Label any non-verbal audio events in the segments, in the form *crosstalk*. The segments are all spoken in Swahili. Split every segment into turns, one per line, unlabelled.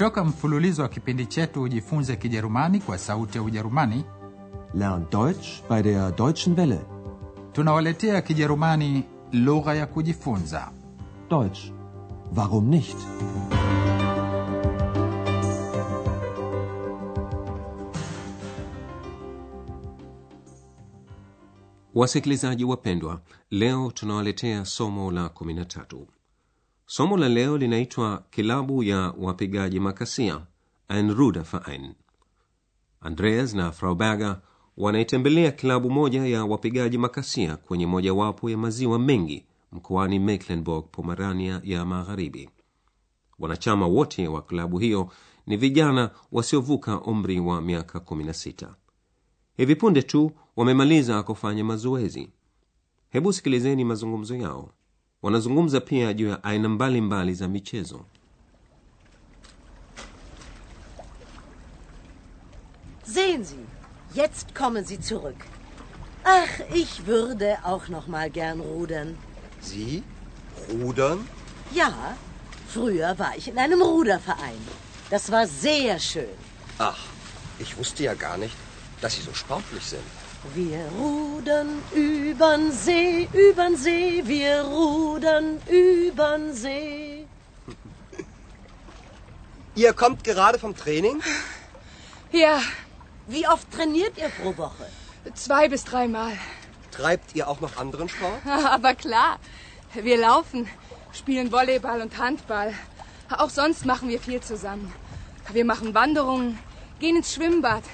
Kutoka mfululizo wa kipindi chetu Ujifunze Kijerumani kwa Sauti ya Ujerumani,
Lern Deutsch bei der Deutschen Welle.
tunawaletea Kijerumani lugha ya kujifunza.
Deutsch. Warum nicht?
Wasikilizaji wapendwa, leo tunawaletea somo la 13. Somo la leo linaitwa kilabu ya wapigaji makasia, ein Ruderverein. Andreas na Frau Berger wanaitembelea kilabu moja ya wapigaji makasia kwenye mojawapo ya maziwa mengi mkoani Mecklenburg, Pomerania ya Magharibi. Wanachama wote wa klabu hiyo ni vijana wasiovuka umri wa miaka 16. Hivi punde tu wamemaliza kufanya mazoezi. Hebu sikilizeni mazungumzo yao. Wanazungumza pia juu ya aina mbalimbali za michezo.
Sehen Sie, jetzt kommen Sie zurück. Ach, ich würde auch noch mal gern rudern.
Sie? Rudern?
Ja, früher war ich in einem Ruderverein. Das war sehr schön.
Ach, ich wusste ja gar nicht, dass Sie so sportlich sind.
Wir rudern übern See, übern See, wir rudern übern See.
Ihr kommt gerade vom Training?
Ja,
Wie oft trainiert ihr pro Woche?
zwei bis dreimal.
Treibt ihr auch noch anderen Sport? *laughs*
Aber klar, wir laufen, spielen Volleyball und Handball. Auch sonst machen wir viel zusammen. Wir machen Wanderungen, gehen ins Schwimmbad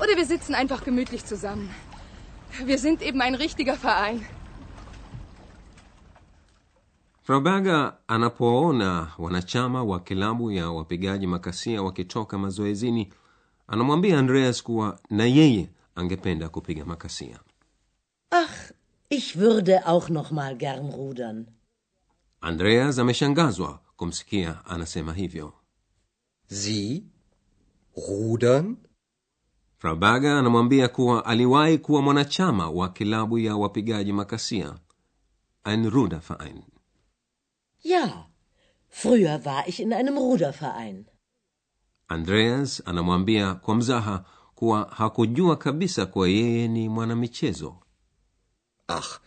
oder wir sitzen einfach gemütlich zusammen. Wir sind eben ein richtiger Verein.
Frau Berger anapoona wanachama wa kilabu ya wapigaji makasia wakitoka mazoezini, anamwambia Andreas kuwa na yeye angependa kupiga makasia.
Ach, ich würde auch noch mal gern rudern.
Andreas ameshangazwa kumsikia anasema hivyo.
Sie? Rudern?
Frau Berger anamwambia kuwa aliwahi kuwa mwanachama wa kilabu ya wapigaji makasia, ein Ruderverein.
Ja, früher war ich in einem Ruderverein.
Andreas anamwambia kwa mzaha kuwa hakujua kabisa kuwa yeye ni mwanamichezo.
Ach,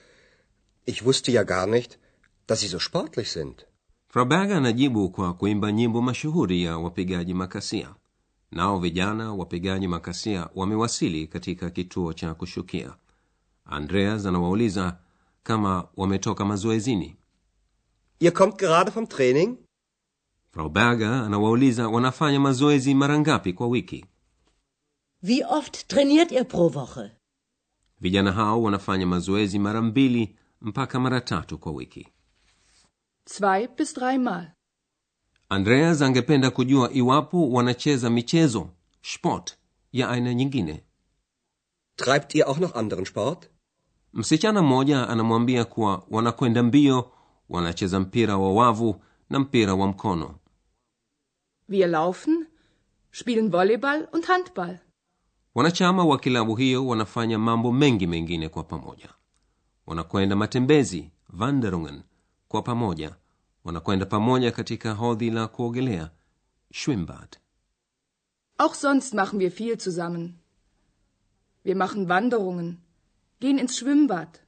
ich wusste ja gar nicht, dass Sie so sportlich sind.
Frau Berger anajibu kwa kuimba nyimbo mashuhuri ya wapigaji makasia. Nao vijana wapigaji makasia wamewasili katika kituo cha kushukia. Andreas anawauliza kama wametoka mazoezini.
Ihr kommt gerade vom Training?
Frau Berger anawauliza wanafanya mazoezi mara ngapi kwa wiki.
Wie oft trainiert ihr pro Woche?
Vijana hao wanafanya mazoezi mara mbili mpaka mara tatu kwa wiki.
Zwei bis dreimal.
Andreas angependa kujua iwapo wanacheza michezo sport ya aina nyingine.
Treibt ihr auch noch anderen Sport?
Msichana mmoja anamwambia kuwa wanakwenda mbio, wanacheza mpira wa wavu na mpira wa mkono.
Wir laufen, spielen Volleyball und Handball.
Wanachama wa kilabu hiyo wanafanya mambo mengi mengine kwa pamoja. Wanakwenda matembezi, vanderungen kwa pamoja. Wanakwenda pamoja katika hodhi la kuogelea, Schwimmbad.
Auch sonst machen wir viel zusammen. Wir machen Wanderungen, gehen ins Schwimmbad.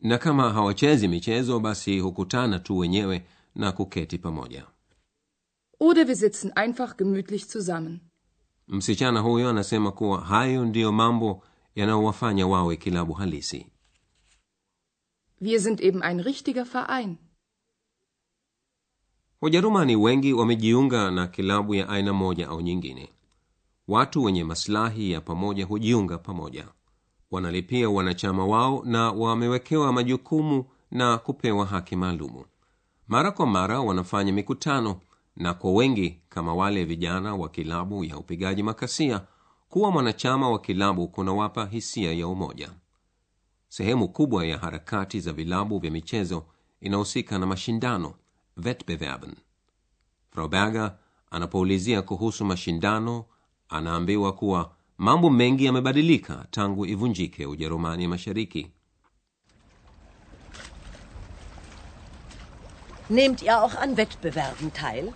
Na kama hawachezi michezo, basi hukutana tu wenyewe na kuketi pamoja.
Oder wir sitzen einfach gemütlich zusammen.
Msichana huyo anasema kuwa hayo ndiyo mambo yanayowafanya wawe kilabu halisi.
Wir sind eben ein richtiger Verein.
Wajerumani wengi wamejiunga na kilabu ya aina moja au nyingine. Watu wenye maslahi ya pamoja hujiunga pamoja, wanalipia wanachama wao na wamewekewa majukumu na kupewa haki maalumu. Mara kwa mara wanafanya mikutano, na kwa wengi kama wale vijana wa kilabu ya upigaji makasia, kuwa mwanachama wa kilabu kunawapa hisia ya umoja. Sehemu kubwa ya harakati za vilabu vya michezo inahusika na mashindano Wettbewerben. Frau Berger anapoulizia kuhusu mashindano, anaambiwa kuwa mambo mengi yamebadilika tangu ivunjike Ujerumani Mashariki.
Nehmt ihr auch an Wettbewerben teil?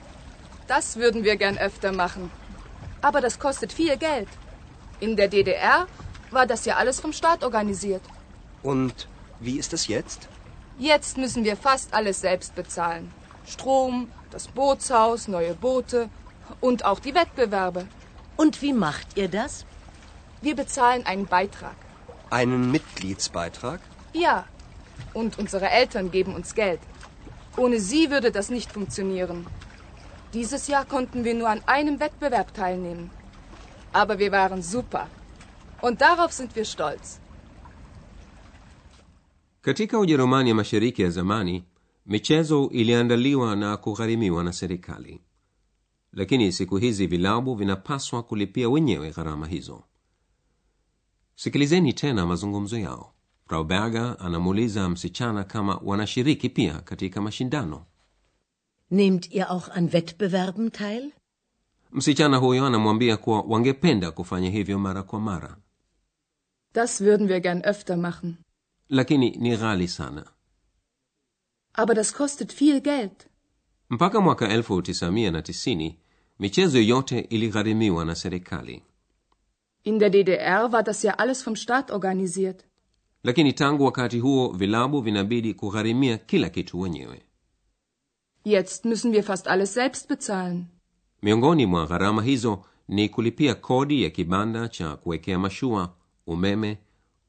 Das würden wir gern öfter machen. Aber das kostet viel Geld. In der DDR war das ja alles vom Staat organisiert.
Und wie ist es jetzt?
Jetzt müssen wir fast alles selbst bezahlen. Strom, das Bootshaus, neue Boote und auch die Wettbewerbe.
Und wie macht ihr das?
Wir bezahlen einen Beitrag.
Einen Mitgliedsbeitrag?
Ja. Und unsere Eltern geben uns Geld. Ohne sie würde das nicht funktionieren. Dieses Jahr konnten wir nur an einem Wettbewerb teilnehmen. Aber wir waren super. Und darauf sind wir stolz.
katika ujerumani ya mashariki ya zamani michezo iliandaliwa na kugharimiwa na serikali. Lakini siku hizi vilabu vinapaswa kulipia wenyewe gharama hizo. Sikilizeni tena mazungumzo yao. Rauberger anamuuliza msichana kama wanashiriki pia katika mashindano.
Nehmt ihr auch an Wettbewerben teil?
msichana huyo anamwambia kuwa wangependa kufanya hivyo mara kwa mara.
Das würden wir gern öfter machen.
lakini ni ghali sana
Aber das kostet viel Geld.
mpaka mwaka 1990 michezo yote iligharimiwa na serikali
In der DDR war das ja alles vom Staat organisiert.
lakini tangu wakati huo vilabu vinabidi kugharimia kila kitu wenyewe
Jetzt müssen wir fast alles selbst bezahlen.
miongoni mwa gharama hizo ni kulipia kodi ya kibanda cha kuwekea mashua umeme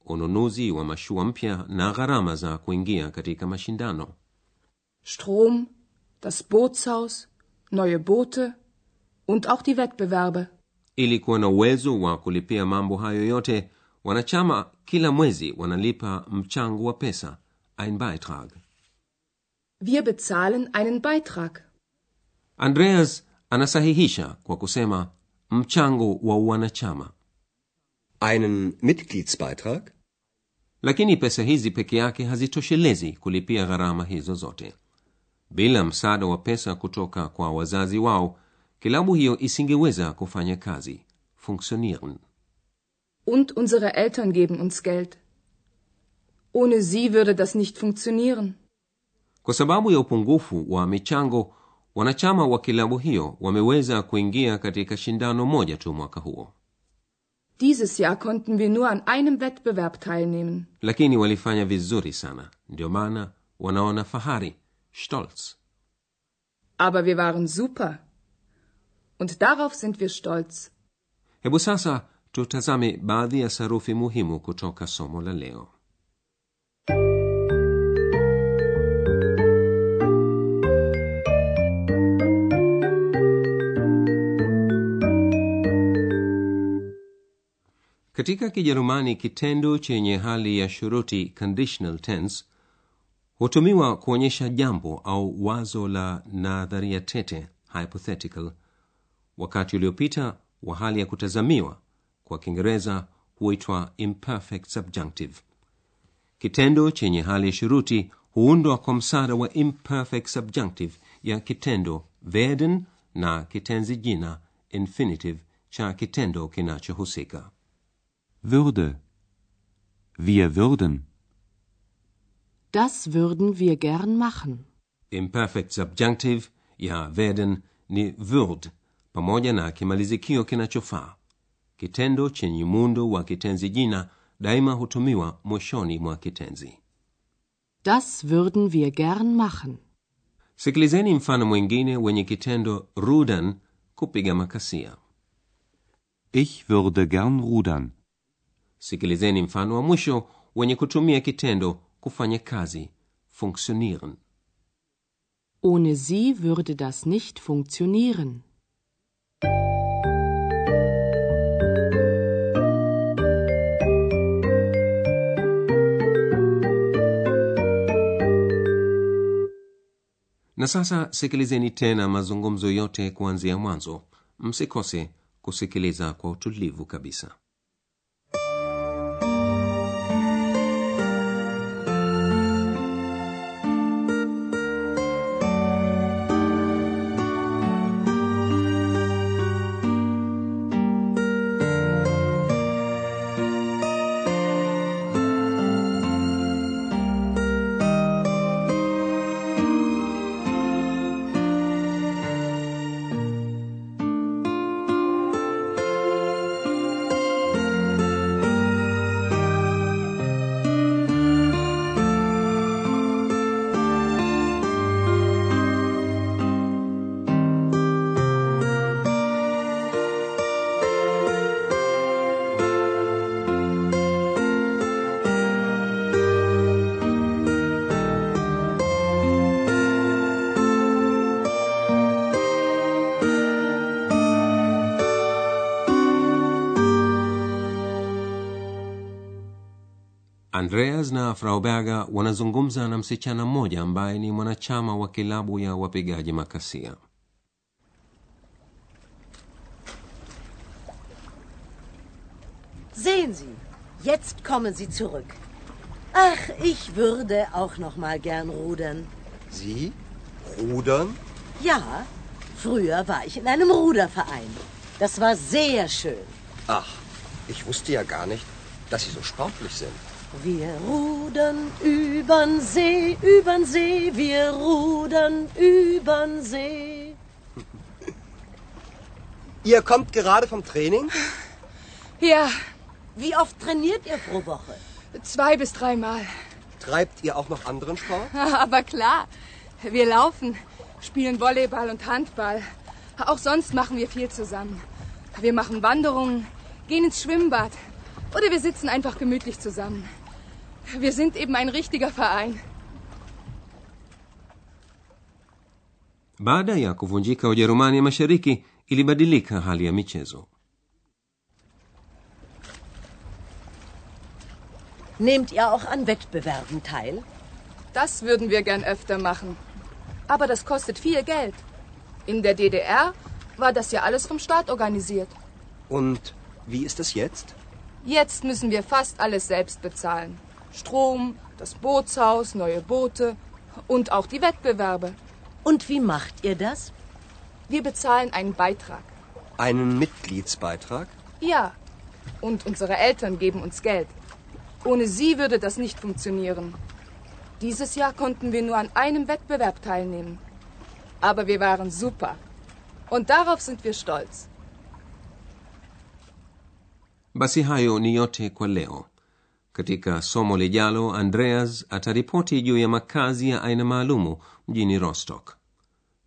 ununuzi wa mashua mpya na gharama za kuingia katika mashindano
Strom, das Bootshaus, neue Boote und auch die Wettbewerbe.
ili kuwa na uwezo wa kulipia mambo hayo yote wanachama kila mwezi wanalipa mchango wa pesa ein beitrag
Wir bezahlen einen Beitrag.
andreas anasahihisha kwa kusema mchango wa wanachama
Einen Mitgliedsbeitrag?
lakini pesa hizi peke yake hazitoshelezi kulipia gharama hizo zote bila msaada wa pesa kutoka kwa wazazi wao kilabu hiyo isingeweza kufanya kazi funktionieren
Und unsere Eltern geben uns Geld. Ohne sie würde das nicht funktionieren.
kwa sababu ya upungufu wa michango wanachama wa kilabu hiyo wameweza kuingia katika shindano moja tu mwaka huo
Dieses Jahr konnten wir nur an einem Wettbewerb teilnehmen.
lakini walifanya vizuri sana ndio maana wanaona fahari stolz
Aber wir waren super. Und darauf sind wir stolz.
hebu sasa tutazame baadhi ya sarufi muhimu kutoka somo la leo katika kijerumani kitendo chenye hali ya shuruti conditional tense hutumiwa kuonyesha jambo au wazo la nadharia tete hypothetical wakati uliopita wa hali ya kutazamiwa kwa kiingereza huitwa imperfect subjunctive kitendo chenye hali ya shuruti huundwa kwa msaada wa imperfect subjunctive ya kitendo werden na kitenzi jina infinitive cha kitendo kinachohusika
Würde. Wir würden.
Das würden wir gern machen.
imperfect subjunctive ya werden ni würd pamoja na kimalizikio kinachofaa kitendo chenye muundo wa kitenzi jina daima hutumiwa mwishoni mwa kitenzi
Das würden wir gern machen.
sikilizeni mfano mwingine wenye kitendo rudern kupiga makasia
Ich würde gern rudern.
sikilizeni mfano wa mwisho wenye kutumia kitendo kufanya kazi funktionieren.
Ohne sie würde das nicht funktionieren.
na sasa sikilizeni tena mazungumzo yote kuanzia mwanzo. Msikose kusikiliza kwa utulivu kabisa andreas na frau berger wanazungumza na msichana mmoja ambaye ni mwanachama wa kilabu ya wapigaji makasia
Sehen Sie, jetzt kommen Sie zurück. Ach, ich würde auch noch mal gern rudern.
Sie? Rudern?
Ja, früher war ich in einem Ruderverein. Das war sehr schön.
Ach, ich wusste ja gar nicht, dass Sie so sportlich sind.
Wir rudern übern See, übern See, wir rudern übern See. *laughs*
Ihr kommt gerade vom Training?
Ja,
Wie oft trainiert ihr pro Woche?
zwei bis dreimal.
Treibt ihr auch noch anderen Sport? *laughs*
Aber klar, wir laufen, spielen Volleyball und Handball. Auch sonst machen wir viel zusammen. Wir machen Wanderungen, gehen ins Schwimmbad oder wir sitzen einfach gemütlich zusammen. Wir sind eben ein richtiger Verein.
baada ya kuvunjika ujerumani ya mashariki ilibadilika hali ya michezo
Nehmt ihr auch an Wettbewerben teil?
Das würden wir gern öfter machen. Aber das kostet viel Geld. In der DDR war das ja alles vom Staat organisiert.
Und wie ist es jetzt?
Jetzt müssen wir fast alles selbst bezahlen. Strom, das Bootshaus, neue Boote und auch die Wettbewerbe.
Und wie macht ihr das?
Wir bezahlen einen Beitrag.
Einen Mitgliedsbeitrag?
Ja. Und unsere Eltern geben uns Geld. Ohne sie würde das nicht funktionieren. Dieses Jahr konnten wir nur an einem Wettbewerb teilnehmen. Aber wir waren super. Und darauf sind wir stolz.
basi hayo ni yote kwa leo katika somo lijalo andreas ataripoti juu ya makazi ya aina maalumu mjini rostock.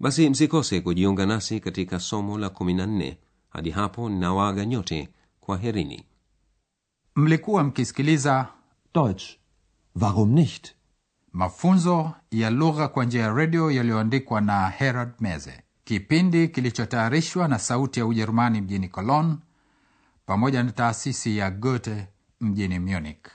Basi msikose kujiunga nasi katika somo la 14 hadi hapo nawaga nyote kwa herini
mlikuwa mkisikiliza
Deutsch. Warum nicht?
mafunzo ya lugha kwa njia ya redio yaliyoandikwa na herald meze. Kipindi kilichotayarishwa na sauti ya ujerumani mjini cologne pamoja na taasisi ya goethe mjini munich